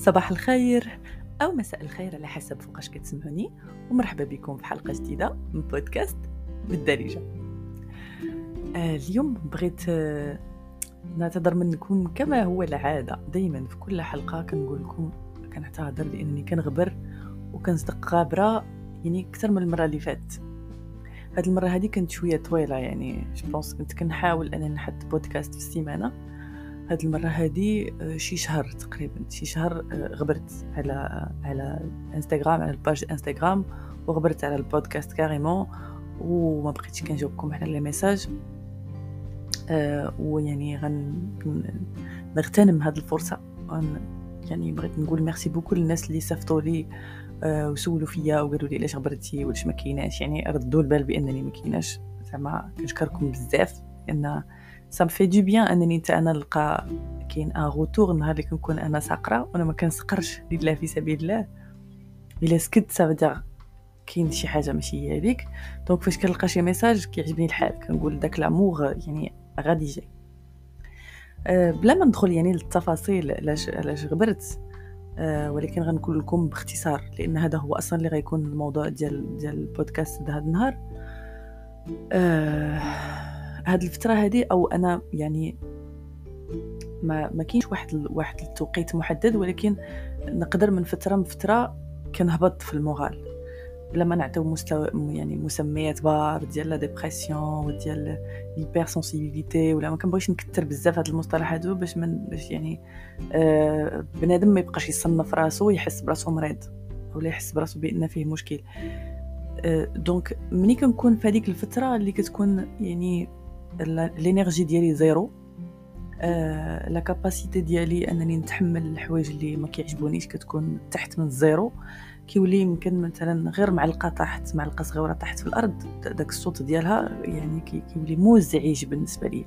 صباح الخير أو مساء الخير على حسب فوقاش كتسمعوني ومرحبا بكم في حلقة جديدة من بودكاست بالدارجة. آه اليوم بغيت آه نعتذر منكم كما هو العادة. دايما في كل حلقة كنقول لكم كنعتذر لأنني كنغبر وكنصدق غابرة يعني أكثر من المرة اللي فاتت. هاد المرة هذه كانت شوية طويلة يعني جبونس كنت كنحاول أنني نحط بودكاست في السيمانة. هاد المرة هادي آه، شي شهر تقريبا. شي شهر آه، غبرت على على انستغرام على ال page انستغرام وغبرت على البودكاست carrément وما بقيتش كنجاوبكم على les messages أه ويعني غنغتنم هاد الفرصة. يعني بغيت نقول merci beaucoup للناس اللي صيفطوا لي أه وسولوا فيا وقالوا لي علاش غبرتي وعلاش ما كايناش. يعني ردوا البال بأنني ما كايناش. زعما كنشكركم بزاف لأن ça fait du bien أنني انت أنا نلقى كاين un retour نهار اللي كنكون أنا ساكتة وأنا ما كنسكتش لله في سبيل الله. إلا سكت ça va كاين شي حاجة ماشي هي هذيك. donc فاش كنلقى شي message كيعجبني الحال كنقول داك l'amour يعني غادي جاي أه بلا ما ندخل يعني للتفاصيل علاش علاش غبرت؟ أه ولكن غنقول لكم باختصار لأن هذا هو أصلا اللي غيكون الموضوع ديال ديال البودكاست هذا النهار. أه هاد الفترة هذه أو أنا يعني ما ما كاينش واحد واحد التوقيت محدد ولكن نقدر من فترة من فترة كنهبط في ال moral بلا ما نعطيو مستوى يعني مسميات بحال ديال la dépression وديال ال hypersensibilité ولا ما كنبغيش نكثر بزاف هاد المصطلحات باش من باش يعني آه بنادم ما يبقاش يصنف راسو يحس براسو مريض ولا يحس براسو بأن فيه مشكل. آه donc ملي كنكون في هذيك الفترة اللي كتكون يعني l'énergie ديالي zéro. آه la capacité ديالي أنني نتحمل الحوايج اللي ما كيعجبونيش كتكون تحت من ال zéro كيولي يمكن مثلا غير معلقة طاحت معلقة صغيرة طاحت في الأرض داك الصوت ديالها يعني كيولي مزعج بالنسبة لي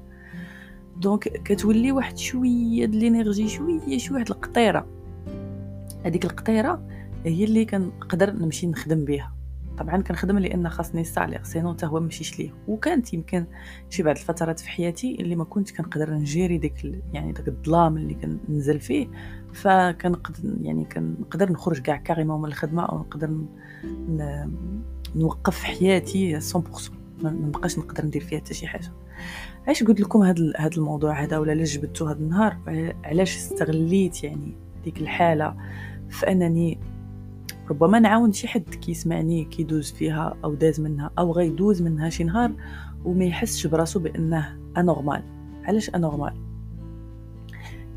donc كتولي واحد شوية د l'énergie شوية شوية واحد القطيرة. هذيك القطيرة هي اللي كنقدر نمشي نخدم بها طبعا كنخدم لأن خاصني ال salaire sinon حتى هو ما نمشيش ليه. وكانت يمكن شي بعض الفترات في حياتي اللي ما كنت كنقدر نجيري ديك يعني داك الظلام اللي كننزل فيه. فكنقدر يعني كنقدر نخرج كاع carrément من الخدمة أو نقدر نوقف حياتي 100% ما نبقاش نقدر ندير فيها حتى شي حاجة. علاش قلت لكم هذا هذا الموضوع هذا ولا علاش جبدتو هذا النهار؟ علاش استغليت يعني ديك الحالة في أنني ربما نعاون شي حد كيسمعني كيدوز فيها أو داز منها أو غيدوز منها شي نهار وما يحسش براسو بأنه anormal علاش anormal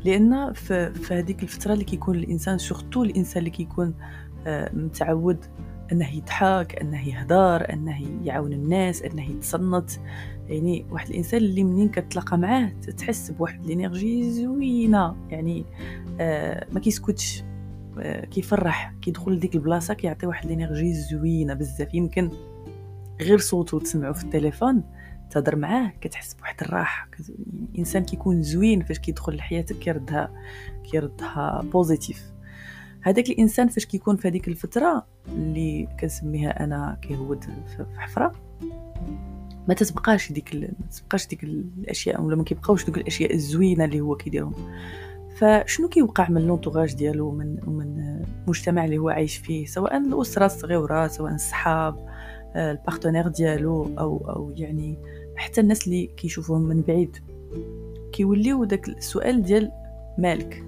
لأن في, في هذيك الفترة اللي كيكون الإنسان surtout الإنسان اللي كيكون آه، متعود أنه يضحك أنه يهدر أنه يعاون الناس أنه يتصنت. يعني واحد الإنسان اللي منين كتلاقى معاه تحس بواحد ال énergie زوينة. يعني آه ما كيسكتش. كيفرح كيدخل لديك البلاصة كيعطي واحد ال énergie زوينة بزاف. يمكن غير صوته تسمعه في التليفون تهضر معاه كتحس بواحد الراحة يعني إنسان كيكون زوين فاش كيدخل لحياتك كيردها كيردها positif هذاك الإنسان فاش كيكون في هذيك الفترة اللي كنسميها أنا كيهود في حفرة ما تتبقاش ديك ما تتبقاش ديك الأشياء ولا ما كيبقاوش دوك الأشياء الزوينة اللي هو كيديرهم. فشنو كيوقع من l'entourage ديالو من من المجتمع اللي هو عايش فيه؟ سواء الأسرة الصغيرة سواء الصحاب آه، ال partenaire ديالو أو أو يعني حتى الناس اللي كيشوفوهم من بعيد. كيوليو داك السؤال ديال مالك.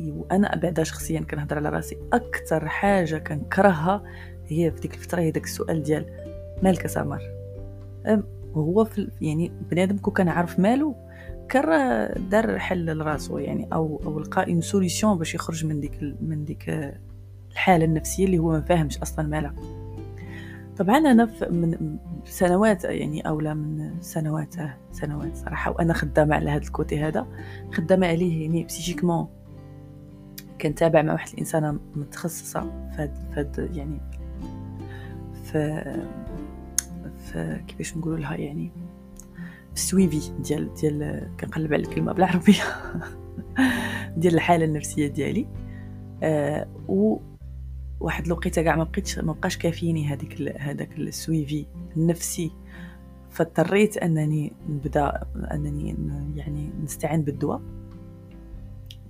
وأنا بعدا شخصيا كنهضر على راسي. أكثر حاجة كنكرهها هي في ديك الفترة هي داك السؤال ديال مالك سمر. وهو في يعني بنادم كون كان عارف مالو كان دار حل لراسو يعني أو أو لقى une solution باش يخرج من ديك من ديك الحالة النفسية اللي هو ما فاهمش أصلا مالها طبعا أنا من سنوات يعني اولا من سنوات سنوات صراحة وأنا خدامة على هذا ال côté هذا. خدامة عليه يعني psychiquement كنتابع مع واحد الإنسانة متخصصة فهاد فهاد يعني ف ف كيفاش نقول لها يعني. ال suivi ديال ديال كنقلب على الكلمة بالعربيه ديال الحالة النفسية ديالي. آه و واحد الوقيتة كاع ما بقيتش ما بقاش كافيني هذيك هذاك ال suivi النفسي. فاضطريت أنني نبدا أنني يعني نستعين بالدواء.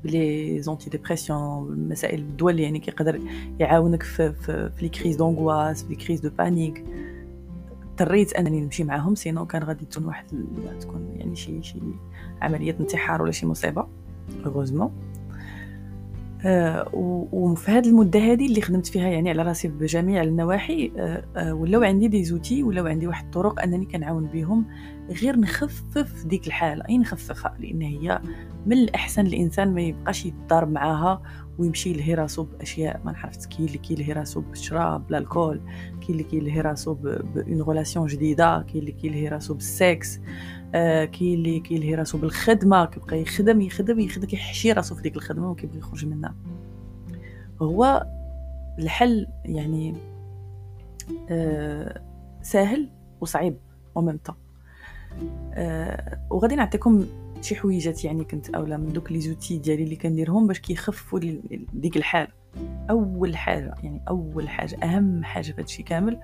ب les antidépresseurs المسائل الدول يعني كيقدر يعاونك في في, في les crises d'angoisse في les crises de panique اضطريت انني نمشي معاهم sinon كان غادي تكون واحد تكون يعني شي شي عملية انتحار ولا شي مصيبة heureusement آه وفي هذه المدة هذه اللي خدمت فيها يعني على راسي بجميع النواحي آه آه ولاو عندي des outils ولاو عندي واحد الطرق أنني كنعاون بهم غير نخفف ديك الحالة أي نخففها لأن هي من الأحسن الإنسان ما يبقاش يتضارب معاها ويمشي يلهي راسو بأشياء ما نعرفت كاين اللي كيلهي راسو بالشراب بال alcool كاين اللي كيلهي راسو ب une relation جديدة كاين اللي كيلهي راسو بالسكس آه كاين اللي كيلهي راسو بالخدمة كيبقى يخدم يخدم يخدم كيحشي راسو في ديك الخدمة وكيبغي يخرج منها. هو الحل يعني آه سهل وصعيب وميم آه وغادي نعطيكم شي حويجات يعني كنت اولا من دوك لي زوتي ديالي اللي كنديرهم باش كيخفوا ديك الحال أول حاجة يعني أول حاجة أهم حاجة في هادشي كامل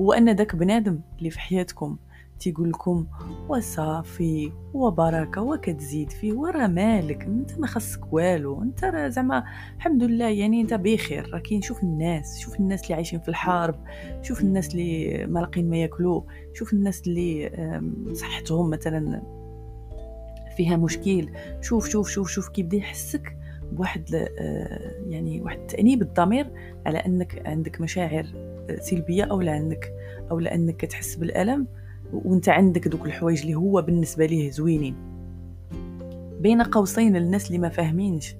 هو أن داك بنادم اللي في حياتكم تيقول لكم وصافي وبركة وكتزيد فيه ورا مالك أنت ما خصك والو أنت زعما الحمد لله يعني أنت بخير. راه كاين شوف الناس شوف الناس اللي عايشين في الحرب شوف الناس اللي ما لاقين ما ياكلوا شوف الناس اللي صحتهم مثلا فيها مشكل. شوف شوف شوف شوف كيبدا يحسك بواحد آه، يعني واحد تأنيب الضمير على أنك عندك مشاعر سلبية أو لانك أو لانك كتحس بالألم. وانت عندك دوك الحوايج اللي هو بالنسبة ليه زوينين. بين قوسين الناس اللي ما فاهمينش.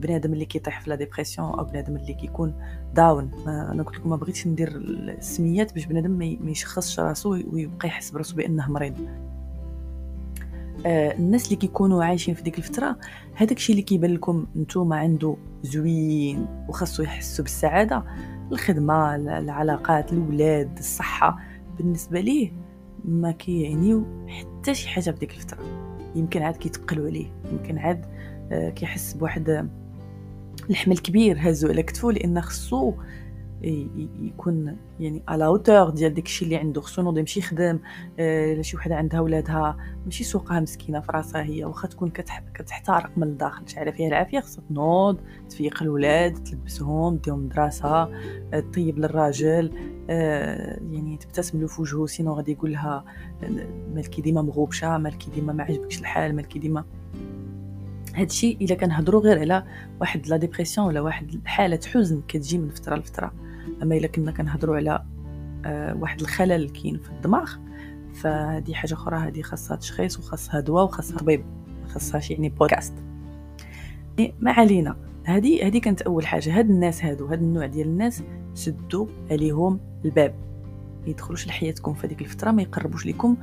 بنادم اللي كيطيح في la dépression أو بنادم اللي كيكون down. أنا قلت لكم ما بغيتش ندير السميات باش بنادم ما يشخصش راسو ويبقى يحس براسو بأنه مريض. آه الناس اللي كيكونوا عايشين في ديك الفترة هذاك الشيء اللي كيبان لكم نتوما عنده زوين وخاصو يحسوا بالسعادة الخدمة العلاقات الاولاد الصحة. بالنسبة ليه ما كيعنيو حتى شي حاجة في ديك الفترة. يمكن عاد كيتقلوا عليه. يمكن عاد آه كيحس بواحد الحمل كبير هازو على كتفو لأن خصو يكون يعني على اوتور ديال داكشي اللي عنده خصو نوض يمشي يخدم آه شي وحدة عندها ولادها ماشي سوقها مسكينة في راسها هي واخا تكون كتحترق من الداخل شعره فيها العافية خصها تنوض تفيق الولاد تلبسهم ديهم مدرسة آه طيب للراجل آه يعني تبتسم له في وجهه sinon غادي يقول لها مالكي ديما مغوبشة مالكي ديما ما عجبكش الحال مالكي ديما. هادشي إلا كنهضروا غير على واحد la dépression ولا واحد حالة حزن كتجي من فترة لفترة. أما إلا كنا كنهضروا على آه، واحد الخلل كاين في الدماغ فهذه حاجة أخرى هذه خاصها تشخيص وخاصها دواء وخاصها طبيب خاصهاش يعني بودكاست إيه، ما علينا. هذه هذه كانت أول حاجة. هاد الناس هادو هاد النوع ديال الناس سدوا عليهم الباب. ما يدخلوش لحياتكم في هذيك الفترة ما يقربوش لكم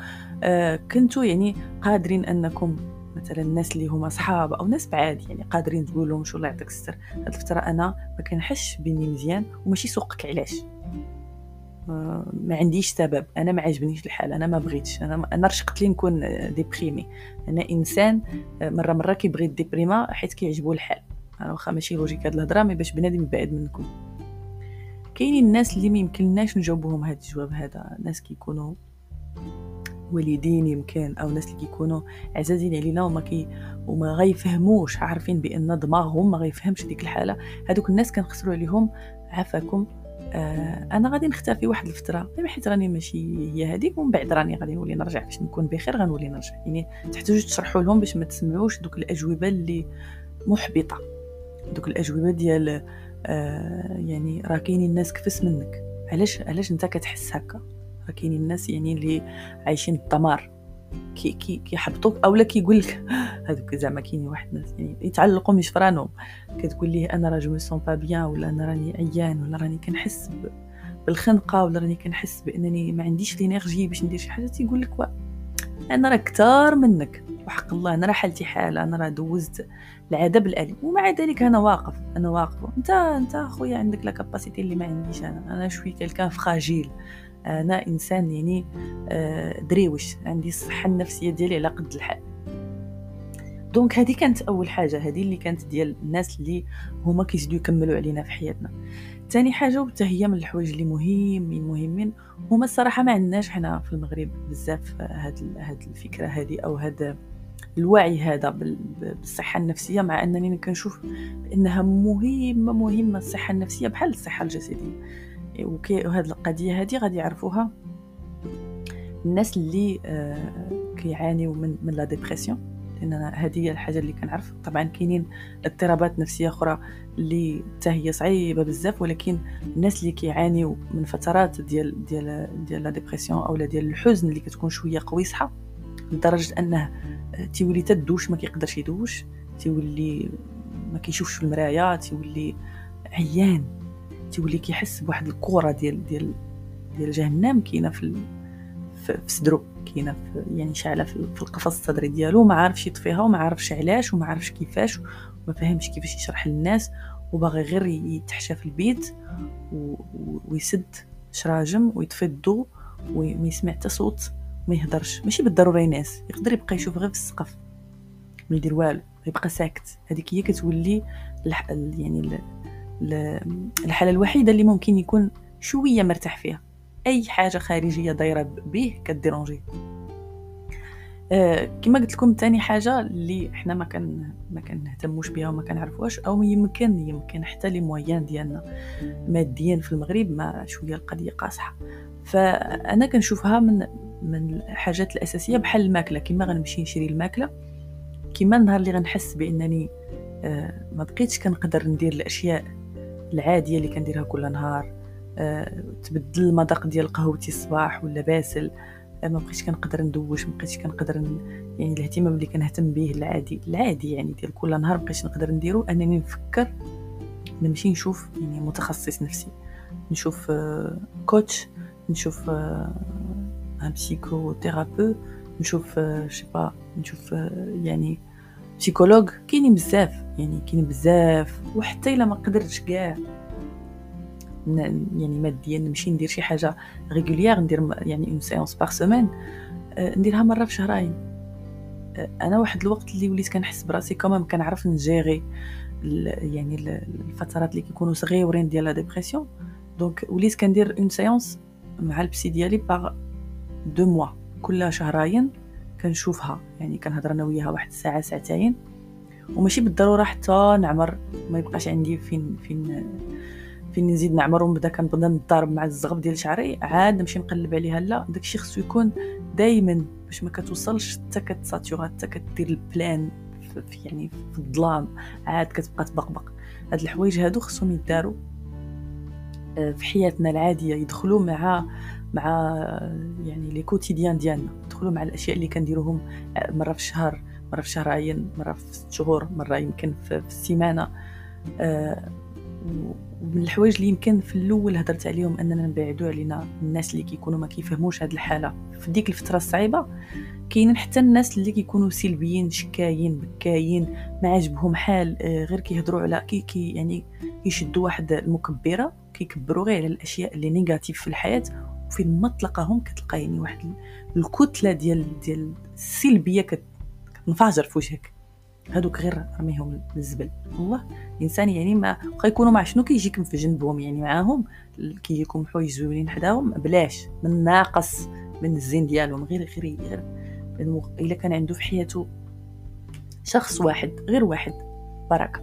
آه كنتوا يعني قادرين أنكم مثلا الناس اللي هما صحاب أو ناس بعاد يعني قادرين تقول لهم شو الله يعطيك الستر. هاد الفترة أنا ما كنحس بيني مزيان وماشي سوقك علاش. آه، ما عنديش سبب. أنا ما عجبنيش الحال. أنا ما بغيتش. أنا أنا رشقت لي نكون déprimé أنا إنسان آه، مرة مرة كيبغي ال déprime حيت كيعجبو الحال. أنا واخا ماشي logique هاد الهضرة mais باش بنادم يبعد منكم. كاينين الناس اللي ما يمكنناش نجاوبهم هاد الجواب هذا. ناس كيكونوا والدين يمكن أو ناس اللي كيكونوا عزازين علينا وما كي وما غيفهموش عارفين بأن دماغهم ما غيفهمش ديك الحالة. هذوك الناس كنخسروا عليهم عافاكم. آه أنا غادي نختفي واحد الفترة حيت راني ماشي هي هذيك ومن بعد راني غادي نولي نرجع باش نكون بخير غنولي نرجع. يعني تحتاجوا تشرحوا لهم باش ما تسمعوش دوك الأجوبة اللي محبطة. دوك الأجوبة ديال آه يعني راه كاينين الناس كفس منك. علاش علاش انت كتحس هكا؟ كاينين الناس يعني اللي عايشين الدمار كي كي كيحبطوك اولا كيقول لك هذوك زعما كاينين واحد الناس يعني يتعلقوا مش فرانهم كتقول ليه أنا راه je sens pas bien ولا أنا راني عيان ولا راني كنحس بالخنقة ولا راني كنحس بأنني ما عنديش l'énergie باش ندير شي حاجة تيقول لك أنا راه كتار منك. وحق الله أنا راه حالتي حالة أنا راه دوزت العذاب الالم ومع ذلك أنا واقف أنا واقف. انت أنت أخويا عندك la capacité اللي ما عنديش أنا. أنا j'suis quelqu'un fragile أنا إنسان يعني آه، درويش عندي الصحة النفسية ديالي على قد الحال. donc هذه كانت أول حاجة هذه اللي كانت ديال الناس اللي هما كيزيدوا يكملوا علينا في حياتنا. ثاني حاجة وحتى هي من الحوايج اللي مهمين مهمين هما الصراحة ما عندناش حنا في المغرب بزاف هاد هاد الفكرة هذه أو هاد الوعي هذا بالصحة النفسية مع أنني كنشوف بأنها مهمة مهمة الصحة النفسية بحال الصحة الجسدية. وهاد القضية هذه غادي يعرفوها الناس اللي آه، كيعانيو من من لا ديبرسيون لأن هذه هي الحاجة اللي كنعرف. طبعا كاينين اضطرابات نفسية أخرى اللي حتى هي صعيبة بزاف ولكن الناس اللي كيعانيو من فترات ديال ديال ديال la dépression اولا ديال الحزن اللي كتكون شوية قويصحه لدرجة أنه تيولي تدوش ما كيقدرش يدوش تيولي ما كيشوفش في المرايه تيولي عيان. تيولي كيحس بواحد الكرة ديال ديال ديال جهنم كاينة في في صدرو كاينة يعني شاعله في القفص الصدري ديالو ما عارفش يطفيها وما عارفش علاش وما عارفش كيفاش وما فاهمش كيفاش يشرح للناس وباغي غير يتحشى في البيت ويسد شراجم ويطفي الضو وما يسمع حتى صوت ما يهضرش ماشي بالضرورة يناس يقدر يبقى يشوف غير في السقف ما يدير والو يبقى ساكت. هذيك هي كتولي يعني الحالة الوحيدة اللي ممكن يكون شوية مرتاح فيها. أي حاجة خارجية دايرة به كديرونجي. آه كما قلت لكم تاني حاجة اللي إحنا ما كان ما كنهتموش بها وما كنعرفوش أو يمكن يمكن حتى لي مويان ديالنا ماديا في المغرب ما شوية القضية قاصحة. فأنا كنشوفها من من الحاجات الأساسية بحال الماكلة. كما غنمشي نشري الماكلة كما النهار اللي غنحس بأنني آه ما بقيتش كنقدر ندير الأشياء العادية اللي كنديرها كل نهار أه تبدل المذاق ديال قهوتي الصباح ولا باسل أه ما بقيتش كنقدر ندوش ما بقيتش كنقدر. يعني الاهتمام اللي كنهتم به العادي العادي يعني ديال كل نهار بقيتش نقدر نديرو أنني نفكر نمشي نشوف يعني متخصص نفسي نشوف أه coach نشوف un psychothérapeute نشوف j'sais pas نشوف يعني psychologue كاينين بزاف يعني كاينين بزاف وحتى إلا ما قدرتش كاع يعني ماديا نمشي ندير شي حاجة régulière ندير يعني une séance par semaine نديرها مرة في شهرين. أنا واحد الوقت اللي وليت كنحس براسي كمان كنعرف نجيري يعني الفترات اللي كيكونوا صغيورين ديال la dépression donc وليت كندير une séance مع ال psy ديالي par deux mois كل شهرين. كنشوفها يعني كنهضر أنا وياها واحد الساعة ساعتين. وماشي بالضرورة حتى نعمر ما يبقاش عندي فين فين فين نزيد نعمر. ونبدا كنبدا نضارب مع الزغب ديال شعري عاد نمشي نقلب عليها. لا داكشي خصو يكون دائما باش ما كتوصلش حتى كتساتورا حتى كدير ال plan في يعني في الظلام. عاد كتبقى تبقبق. هاد الحوايج هادو خصهم يداروا آه، في حياتنا العادية يدخلوا مع مع يعني لي كوتيديان ديالنا. يدخلوا مع الأشياء اللي كنديروهم آه، مرة في الشهر مرة في شهرين مرة في ست شهور مرة يمكن في, في السيمانة. آه ومن الحوايج اللي يمكن في الأول هضرت عليهم أننا نبعدوا علينا الناس اللي كيكونوا ما كيفهموش هذه الحالة. في ديك الفترة الصعيبة كاينين حتى الناس اللي كيكونوا سلبيين شكايين بكايين ما عجبهم حال آه، غير كيهضروا على كي, كي يعني كيشدوا واحد المكبرة كيكبروا غير على الأشياء اللي négatives في الحياة وفي ما تلقاهم كتلقى يعني واحد الكتلة ديال ديال السلبية كتنفجر في وجهك. هادوك غير رميهم للزبل. الله الانسان يعني ما بقى يكونوا مع شنو؟ كيجيكم في جنبهم يعني معاهم. كيجيكم حوايج زوينين حداهم. بلاش. من ناقص من الزين ديالهم. غير غير غير إلا كان عنده في حياته شخص واحد غير واحد. بركه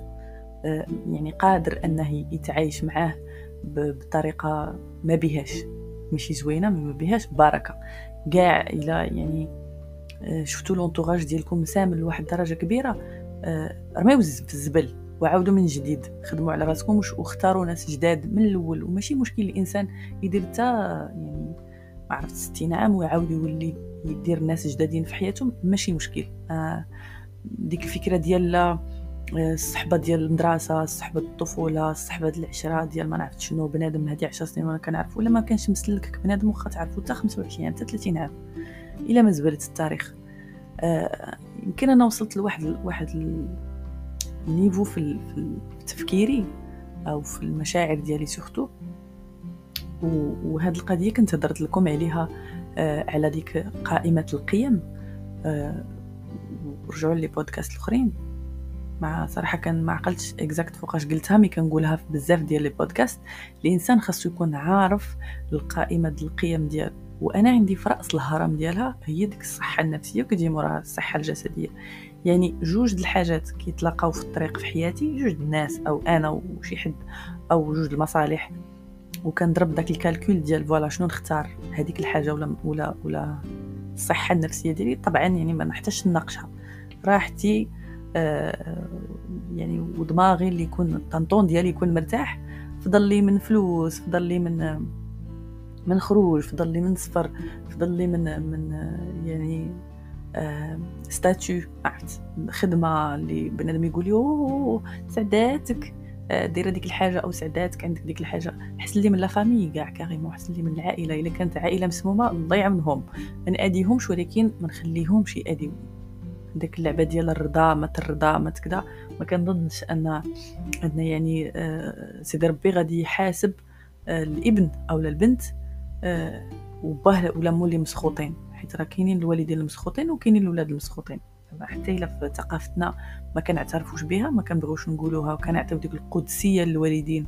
آه، يعني قادر أنه يتعايش معاه بطريقة ما بيهاش. ماشي زوينة ما بيهاش بركة. كاع إلى يعني آه، شفتوا لونطوراج ديالكم سامل لواحد الدرجه كبيرة آه، رميو في الزبل وعاودوا من جديد. خدموا على راسكم واختاروا ناس جداد من الأول. وماشي مشكل الإنسان يدير حتى يعني ما عرفت 60 عام ويعاود يولي يدير ناس جدادين في حياته ماشي مشكل. آه ديك الفكرة ديال الصحبة ديال المدرسة صحبه الطفولة صحبه العشرة ديال ما نعرفت شنو بنادم هادي 10 سنين وأنا كنعرف ولا ما كانش مسلك بنادم واخا تعرفو حتى 25 عام حتى 30 عام إلى ما زبلت التاريخ. آه يمكن أنا وصلت لواحد واحد ال niveau في تفكيري أو في المشاعر ديالي surtout. وهاد القضية كنت هضرت لكم عليها آه على ديك قائمة القيم. آه ورجعوا les podcasts الأخرين. مع صراحة كان ما عقلتش exact فوقاش قلتها mais كنقولها في بزاف ديال les podcasts الإنسان خاصو يكون عارف القائمة ديال القيم ديالو. وأنا عندي في رأس الهرم ديالها هي ديك الصحة النفسية وكتجي موراها الصحة الجسدية. يعني جوج د الحاجات كيتلاقاو في الطريق في حياتي جوج الناس أو أنا وشي حد أو جوج المصالح. وكنضرب داك ال calcul ديال voilà شنو نختار هذيك الحاجة ولا ولا ولا الصحة النفسية ديالي. طبعا يعني ما نحتاجش نناقشها. راحتي يعني ودماغي اللي يكون الطنطون ديالي يكون مرتاح فضل لي من فلوس فضل لي من من خروج فضل لي من سفر فضل لي من من يعني آه statut عرفت خدمة اللي بنادم يقول لي سعداتك آه، دير هذيك الحاجة أو سعداتك عندك ديك الحاجة. حسن لي من la famille كاع carrément حسن لي من العائلة. إلا كانت عائلة مسمومة نضيع منهم ما نأديهمش ولكن ما نخليهمش يأديوني. ديك اللعبة ديال الرضا ما الرضا ما كذا ما كنظنش ان أن يعني آه سيدي ربي غادي يحاسب آه الإبن أو البنت آه وباه ولا مولي مسخوطين. حيت راه كاينين الوالدين المسخوطين وكاينين الاولاد المسخوطين. حتى إلا في ثقافتنا ما كنعترفوش بها ما كنبغيوش نقولوها وكنعطيو ديك القدسية للوالدين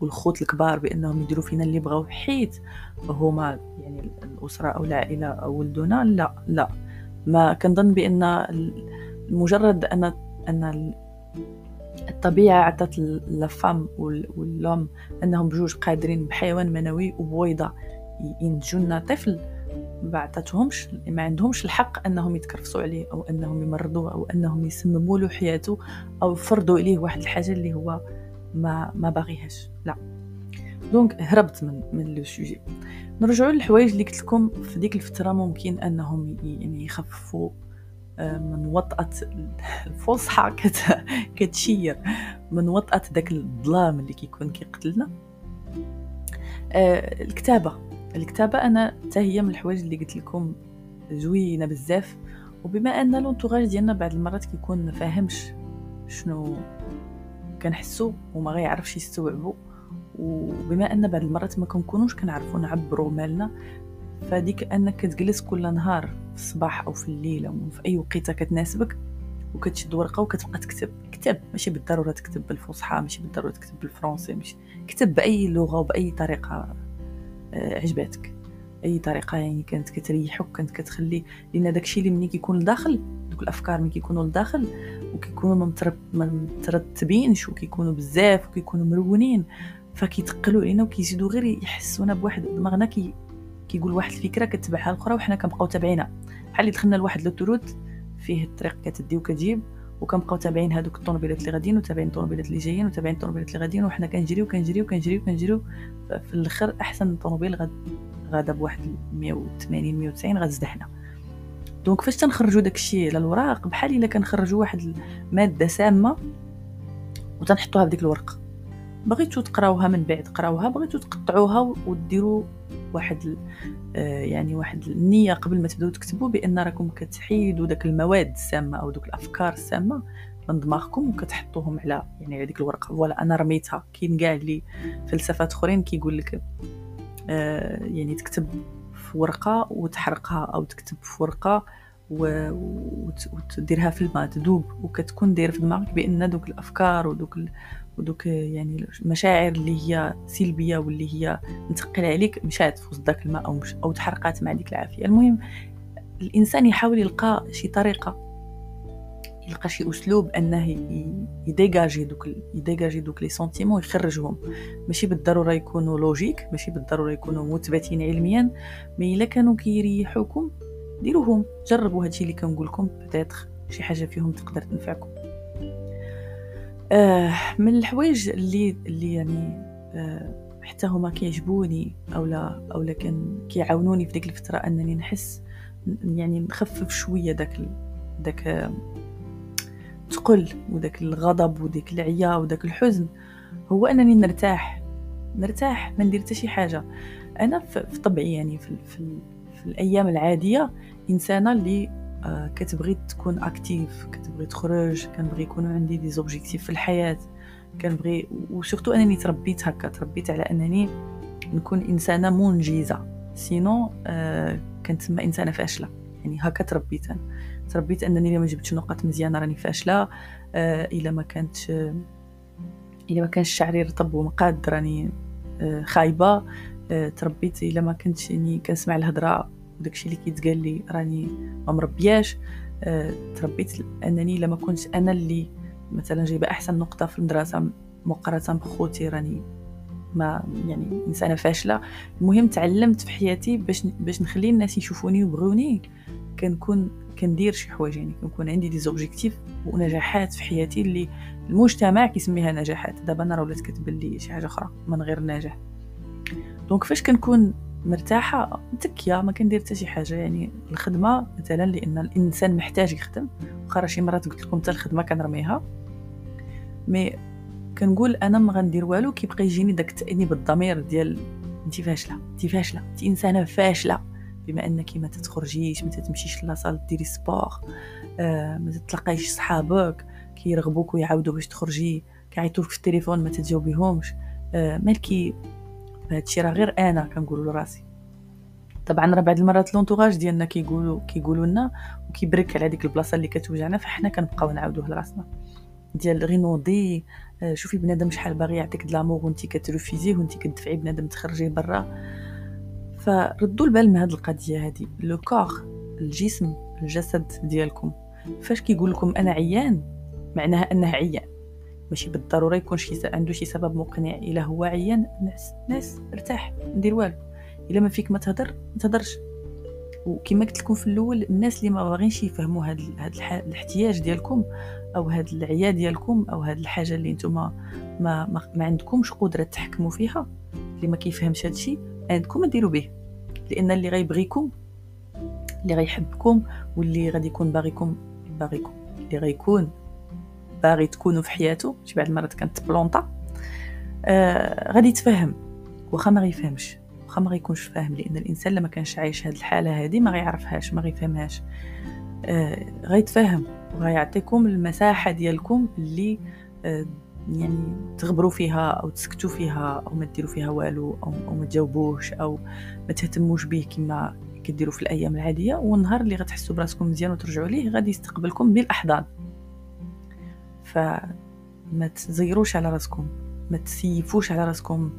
والخوت الكبار بأنهم يديروا فينا اللي بغاو حيت هما يعني الأسرة أو العائلة أو ولدنا لا لا. ما كنظن بأن مجرد ان أن الطبيعة عطات la femme و l'homme أنهم بجوج قادرين بحيوان منوي وبويضة ينتجوا لنا طفل ما عطاتهمش ما عندهمش الحق أنهم يتكرفسوا عليه أو أنهم يمرضوه أو أنهم يسمموا له حياته أو يفرضوا عليه واحد الحاجة اللي هو ما ما باغيهاش. لا. donc هربت من من le sujet نرجعوا للحوايج اللي قلت لكم في ديك الفترة ممكن أنهم يعني يخففوا آه، من وطأة الفصحى كت... كتشير من وطأة داك الظلام اللي كيكون كيقتلنا. آه الكتابة. الكتابة أنا حتى هي من الحوايج اللي قلت لكم زوينة بزاف. وبما أن لونتوراج ديالنا بعض المرات كيكون ما فاهمش شنو كنحسو وما غيعرفش يستوعبو وبما أن بعض المرات ما كنكونوش كنعرفو نعبرو مالنا فديك أنك تجلس كل نهار في الصباح أو في الليل أو في أي وقيتة كتناسبك وكتشد ورقة وكتبقى تكتب. كتب ماشي بالضرورة تكتب بالفصحى ماشي بالضرورة تكتب بالفرنسي ماشي. كتب بأي لغة وباي طريقة آه، عجباتك. أي طريقة يعني كانت كتريحك كانت كتخلي لأن داكشي اللي ملي كيكون لداخل دوك الأفكار ملي كيكونوا لداخل وكيكونوا ما مترتبينش وكيكونوا بزاف وكيكونوا مرونين. فكيتقلوا علينا وكيزيدوا غير يحسونا بواحد دماغنا كي كيقول واحد الفكرة كتبعها الأخرى وحنا كنبقاو تابعينها بحال اللي دخلنا لواحد l'autoroute فيه الطريق كتدي وكتجيب وكنبقاو تابعين هذوك الطوموبيلات اللي غاديين وتابعين الطوموبيلات اللي جايين وتابعين الطوموبيلات اللي غاديين وحنا كنجريو كنجريو كنجريو كنجريو. في الأخر أحسن طوموبيل غاد غادا بواحد 180 190 غتزدحنا donc فاش تنخرجوا داكشي على الوراق بحال إلا كنخرجوا واحد الماده سامة وتنحطوها في ديك الورقة. بغيتو تقراوها من بعد قراوها بغيتو تقطعوها وديروا واحد آه، يعني واحد النية قبل ما تبداو تكتبوا بأن راكم كتحيدوا داك المواد السامة أو دوك الأفكار السامة من دماغكم وكتحطوهم على يعني على ديك الورقة. voilà أنا رميتها. كاين كاع اللي فلسفات أخرين كيقول لك آه يعني تكتب في ورقة وتحرقها أو تكتب في ورقة و... وتديرها في الماء تذوب وكتكون داير في دماغك بأن دوك الأفكار ودوك ال... ودوك يعني المشاعر اللي هي سلبية واللي هي مثقله عليك مشات في وسط داك الماء أو مش أو تحرقات مع ديك العافية. المهم الإنسان يحاول يلقى شي طريقة يلقى شي أسلوب أنه يديجاجي دوك ي dégager دوك les sentiments يخرجهم. ماشي بالضرورة يكونوا لوجيك ماشي بالضرورة يكونوا مثبتين علميا mais إلا كانوا كيريحوكم ديروهم. جربوا هادشي اللي كنقول لكم شي حاجة فيهم تقدر تنفعكم. آه من الحوايج اللي اللي يعني آه حتى هما كيعجبوني اولا اولا كان كيعاونوني في ديك الفترة أنني نحس يعني نخفف شوية داك داك تقل وداك الغضب وديك العيا وداك الحزن. هو أنني نرتاح نرتاح ما ندير حتى شي حاجة. أنا في طبعي يعني في, في, في الأيام العادية إنسانة اللي آه، كتبغي تكون active كتبغي تخرج كنبغي يكونوا عندي des objectifs في الحياة كنبغي و surtout أنني تربيت هكا تربيت على أنني نكون إنسانة منجزة. سينو آه كنت تما إنسانة فاشلة. يعني هكا تربيت أنا. تربيت أنني إلا ما جبتش نقاط مزيانة راني فاشلة. آه إلا ما كانتش إلا ما كانش شعري رطب ومقاد راني آه خايبة. آه، تربيت إلا ما كنتش يعني كنسمع الهضره وداكشي اللي كيتقال لي راني ما مربياش. آه، تربيت أنني لما كنت أنا اللي مثلا جايبة أحسن نقطة في المدرسة مقارنة بخوتي راني ما يعني إنسانة فاشلة. المهم تعلمت في حياتي باش باش نخلي الناس يشوفوني ويبغوني. كنكون كندير شي حوايج يعني كنكون عندي des objectifs ونجاحات في حياتي اللي المجتمع كيسميها نجاحات. دابا أنا راه ولات كتبان لي شي حاجة أخرى من غير النجاح donc فاش كنكون مرتاحة متكيه ما كندير حتى شي حاجة يعني الخدمة مثلا لأن الإنسان محتاج يخدم. واخا شي مرات قلت لكم حتى الخدمة كنرميها. mais كنقول أنا ما غندير والو كيبقى يجيني داك التأنيب الضمير ديال انت فاشلة انت فاشلة انت إنسانة فاشلة. بما أنك ما تتخرجيش ما تمشيش la salle ديري sport آه ما تتلاقايش صحابك كيرغبوك ويعاودوا باش تخرجي كيعيطولك في التليفون ما تجاوبيهمش. آه مالكي هادشي راه غير أنا كنقول لراسي. طبعا راه بعض المرات l'entourage ديالنا كيقولوا كيقولوا لنا وكيبرك على ديك البلاصة اللي كتوجعنا فحنا كنبقاو نعاودوه لراسنا. ديال غير نوضي آه، شوفي بنادم شحال باغي يعطيك دلامور وانت كترفيزيه وانت كتدفعي بنادم تخرجيه برا. فردوا البال من هذه القضية هذه لو كور الجسم الجسد ديالكم. فاش كيقول لكم أنا عيان معناها انه عيان. ماشي بالضروره يكون شي عنده شي سبب مقنع إلا هو عيان. نعس نعس ارتاح ندير والو. إلا ما فيك ما تهضر ما تهضرش وكما قلت لكم في الأول الناس اللي ما باغينش يفهموا هذا هذا الاحتياج ديالكم أو هذا العيا ديالكم أو هذه الحاجة اللي نتوما ما, ما, ما عندكمش قدرة تحكموا فيها اللي ما كيفهمش هذا الشيء عندكم ديروا به. لأن اللي غيبغيكم اللي غيحبكم واللي غادي يكون باغيكم باغيكم اللي غيكون. باغي تكونوا في حياته شي بعض المرات كانت بلونطا. آه غادي يتفهم واخا ما غيفهمش. واخا ما غيكونش فاهم لأن الإنسان لما كانش عايش هاد الحالة هادي ما غيعرفهاش ما غيفهمهاش. آه غيتفاهم وغيعطيكم المساحة ديالكم اللي آه يعني تغبروا فيها أو تسكتوا فيها أو ما ديروا فيها والو أو, أو ما تجاوبوش أو ما تهتموش به كما كديروا في الأيام العادية. والنهار اللي غتحسوا براسكم مزيان وترجعوا ليه غادي يستقبلكم بالأحضان. فما تزيروش على راسكم ما تسيفوش على راسكم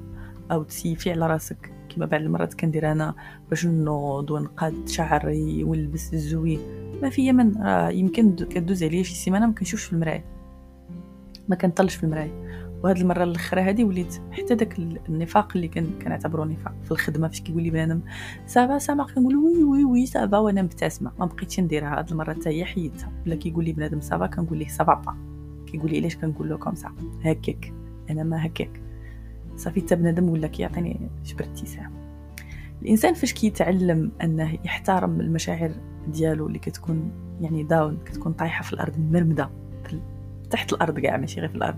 أو تسيفي على راسك. كما بعض المرات كندير أنا باش نوض ونقاد شعري ونلبس الزوي ما فيا من راه يمكن كدوز عليا شي سيمانة ما كنشوفش في المراية. ما كنطلش في المراية. وهاد المرة الأخرى هادي وليت حتى داك النفاق اللي كان كنعتبرو نفاق في الخدمة فاش كيقول لي بنادم سافا سامع كنقول oui oui oui ça va وأنا مبتسمة. ما بقيتش نديرها. هاد المرة حتى هي حيدتها. ولا كيقول لي بنادم ça va كنقول ليه سافا با كيقول لي علاش كنقول له comme ça هكاك أنا ما هكاك صافي حتى بنادم ولا كيعطيني جبر ابتسام الإنسان فاش كيتعلم أنه يحترم المشاعر ديالو اللي كتكون يعني down كتكون طايحة في الأرض مرمدة تحت الأرض كاع ماشي غير في الأرض.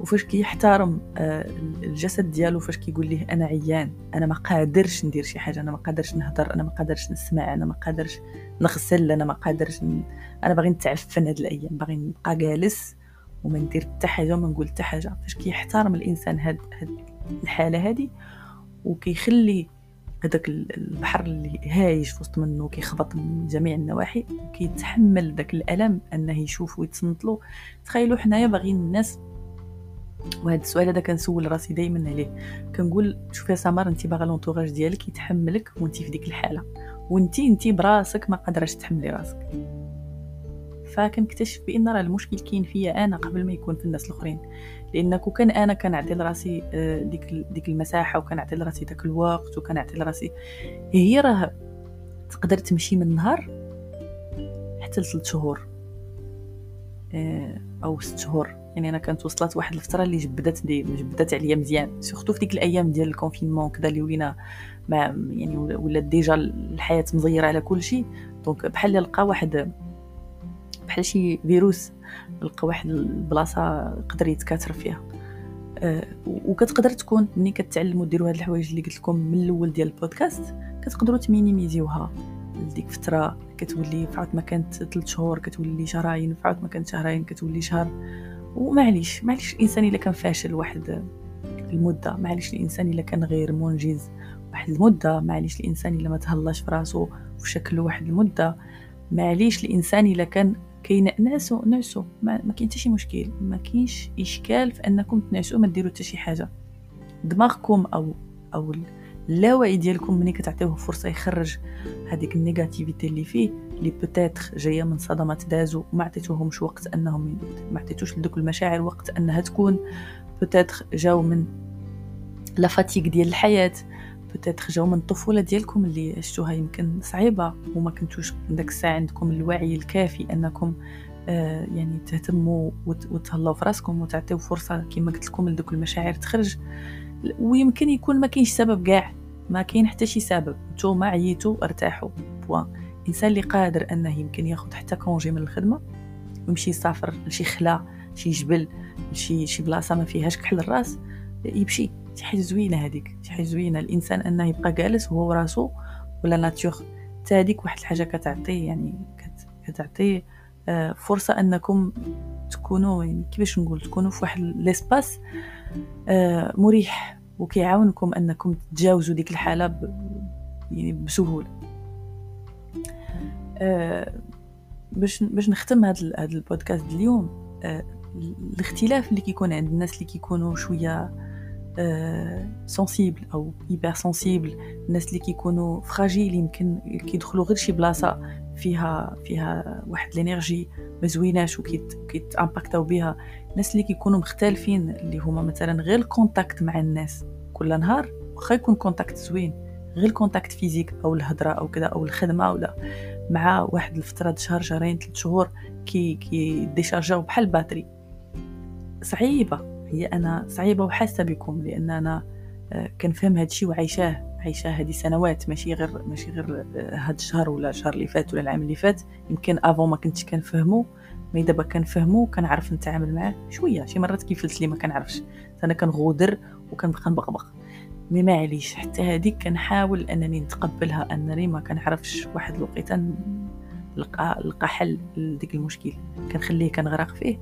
وفاش كيحترم آه، الجسد ديالو فاش كيقول ليه أنا عيان أنا ما قادرش ندير شي حاجة أنا ما قادرش نهضر أنا ما قادرش نسمع أنا ما قادرش نغسل أنا ما قادرش ن... أنا باغي نتعفن هاد الأيام باغي نبقى جالس وما ندير حتى حاجة وما نقول حتى حاجة. فاش كيحترم الإنسان هاد, هاد الحالة هادي وكيخلي هذاك البحر اللي هايج في وسط منه كيخبط من جميع النواحي وكيتحمل داك الألم أنه يشوف ويتصنت له تخيلوا حنايا باغيين الناس وهذا السؤال هذا كنسول راسي دائما عليه. كنقول شوف يا سمر انت باغا لونطوراج ديالك يتحملك وانت في ديك الحالة. وانت انت براسك ما قادراش تحملي راسك. فكنكتشف بأن راه المشكل كاين فيا أنا قبل ما يكون في الناس الأخرين. لأن كان أنا كنعطي لراسي آه، ديك ديك المساحة وكنعطي لراسي داك الوقت وكنعطي لراسي. هي راه تقدر تمشي من نهار حتى لثلاث شهور آه، أو ست شهور. يعني أنا كانت وصلت واحد الفترة اللي جبدت دي جبدت عليا مزيان. surtout في ديك الأيام ديال ال confinement كذا اللي ولينا ما يعني ولا déjà الحياة مزيرة على كل شيء. donc بحال لقى واحد بحال شي فيروس لقى واحد البلاصة يقدر يتكاثر فيها. أه وكتقدر تكون ملي كتعلموا ديروا هاد الحوايج اللي قلت لكم من الأول ديال البودكاست كتقدروا ت minimiser يوها. لديك فترة كتولي فعاود ما كانت 3 شهور كتولي شهرين فعاود ما كانت شهرين كتولي شهر. ومعليش معليش الإنسان إلا كان فاشل واحد المدة معليش الإنسان إلا كان غير منجز واحد المدة معليش الإنسان إلا ما تهلاش في راسو في شكله واحد المدة معليش الإنسان إلا كان كينعسو نعسو ما, ما كاين حتى شي مشكل ما كاينش إشكال في أنكم تنعسوا ما ديروا حتى شي حاجة. دماغكم أو أو اللاوعي ديالكم ملي كتعطيوه فرصة يخرج هذيك ال négativité اللي فيه اللي peut-être جاية من صدمات دازو ما عطيتوهمش وقت أنهم ما عطيتوش لدوك المشاعر وقت أنها تكون peut-être جاو من la fatigue ديال الحياة peut-être جاو من الطفولة ديالكم اللي عشتوها يمكن صعيبة وما كنتوش داك الساعة عندكم الوعي الكافي أنكم آه يعني تهتموا وتهلاو في راسكم وتعطيو فرصة كما قلت لكم لدوك المشاعر تخرج. ويمكن يكون ما كاينش سبب كاع ما كاين حتى شي سبب نتوما عييتوا ارتاحوا point. الانسان اللي قادر أنه يمكن ياخذ حتى congé من الخدمة ويمشي يسافر لشي خلا شي جبل لشي شي بلاصة ما فيهاش كحل الرأس يمشي. شي حاجة زوينة هذيك شي حاجة زوينة. الإنسان أنه يبقى جالس وهو راسو ولا ناتور حتى هذيك واحد الحاجة كتعطيه يعني كتعطيه آه، فرصة أنكم تكونوا يعني كيفاش نقول تكونوا في واحد ليسباس آه، مريح. وكيعاونكم أنكم تتجاوزوا ديك الحالة. يعني بسهولة. باش باش نختم هذا هذا البودكاست اليوم. أه الاختلاف اللي كيكون عند الناس اللي كيكونوا شوية sensible أو hyper sensible الناس اللي كيكونوا fragile يمكن كيدخلوا غير شي بلاصة فيها فيها واحد ال énergie ما زويناش وكيت impactاو بها الناس اللي كيكونوا مختلفين اللي هما مثلا غير ال contact مع الناس كل نهار واخا يكون contact زوين غير ال contact physique أو الهضره أو كذا أو الخدمة ولا مع واحد الفترة شهر شهرين ثلاث شهور كي كي déchargeاو بحال la batterie. صعيبة هي أنا صعيبة وحاسة بكم لأن أنا آه، كنفهم هذا الشيء وعايشاه عايشاه هذه سنوات ماشي غير ماشي غير آه، هاد الشهر ولا الشهر اللي فات ولا العام اللي فات. يمكن avant ما كنتش كنفهمو mais دابا كنفهمو وكنعرف نتعامل معاه شوية شي مرات كيفلت لي ما كنعرفش. أنا كنغودر وكنبقى نبقبق. مي معليش حتى هذيك كنحاول أنني نتقبلها أنني ما كنعرفش واحد الوقيتة نلقى نلقى حل لديك المشكل. كنخليه كنغرق فيه.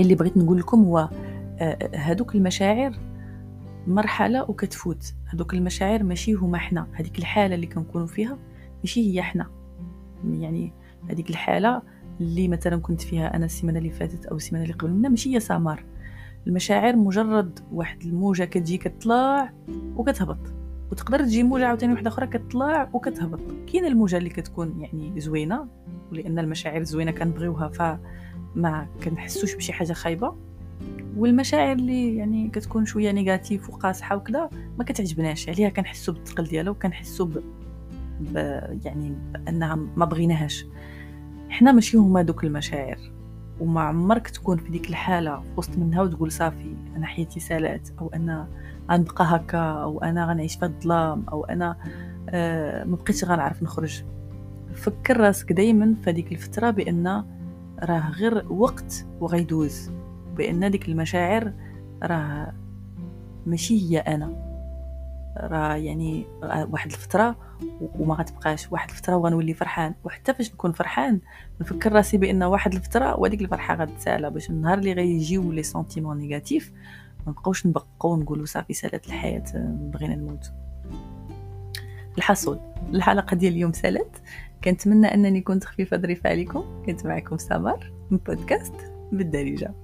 اللي بغيت نقول لكم هو هادوك آه، المشاعر مرحلة وكتفوت. هادوك المشاعر ماشي هما حنا. هذيك الحالة اللي كنكونوا فيها ماشي هي حنا. يعني هذيك الحالة اللي مثلا كنت فيها أنا السيمانة اللي فاتت أو السيمانة اللي قبل منها ماشي هي سمار المشاعر مجرد واحد الموجة كتجي كتطلع وكتهبط. وتقدر تجي موجة عاوتاني واحدة أخرى كتطلع وكتهبط. كاين الموجة اللي كتكون يعني زوينة ولأن المشاعر الزوينة كنبغيوها فما كنحسوش بشي حاجة خايبة. والمشاعر اللي يعني كتكون شوية نيجاتيف وقاصحة وكذا ما كتعجبناش. عليها كنحسو بالثقل ديالها وكنحسو ب... ب... يعني بأنها ما بغيناهاش. حنا ماشي هما دوك المشاعر. وما عمرك تكون في ديك الحالة في وسط منها وتقول صافي أنا حياتي سالات أو أنا غنبقى هكا أو أنا غنعيش في الظلام أو أنا آه ما بقيتش غنعرف نخرج. فكر راسك دائما في هذيك الفترة بأن راه غير وقت وغيدوز بأن ديك المشاعر راه ماشي هي أنا. راه يعني واحد الفترة وما غتبقاش واحد الفترة وغنولي فرحان. وحتى فاش نكون فرحان نفكر راسي بأن واحد الفترة وهذيك الفرحة غتسالى. باش النهار اللي غيجيو les sentiments négatifs ما نبقاوش نبقاو نقولوا صافي سالات الحياة بغينا نموت. الحصول. الحلقة ديال اليوم سالت كنتمنى أنني كنت خفيفة ظريفة عليكم. كنت معكم سمر من بودكاست بالدارجة.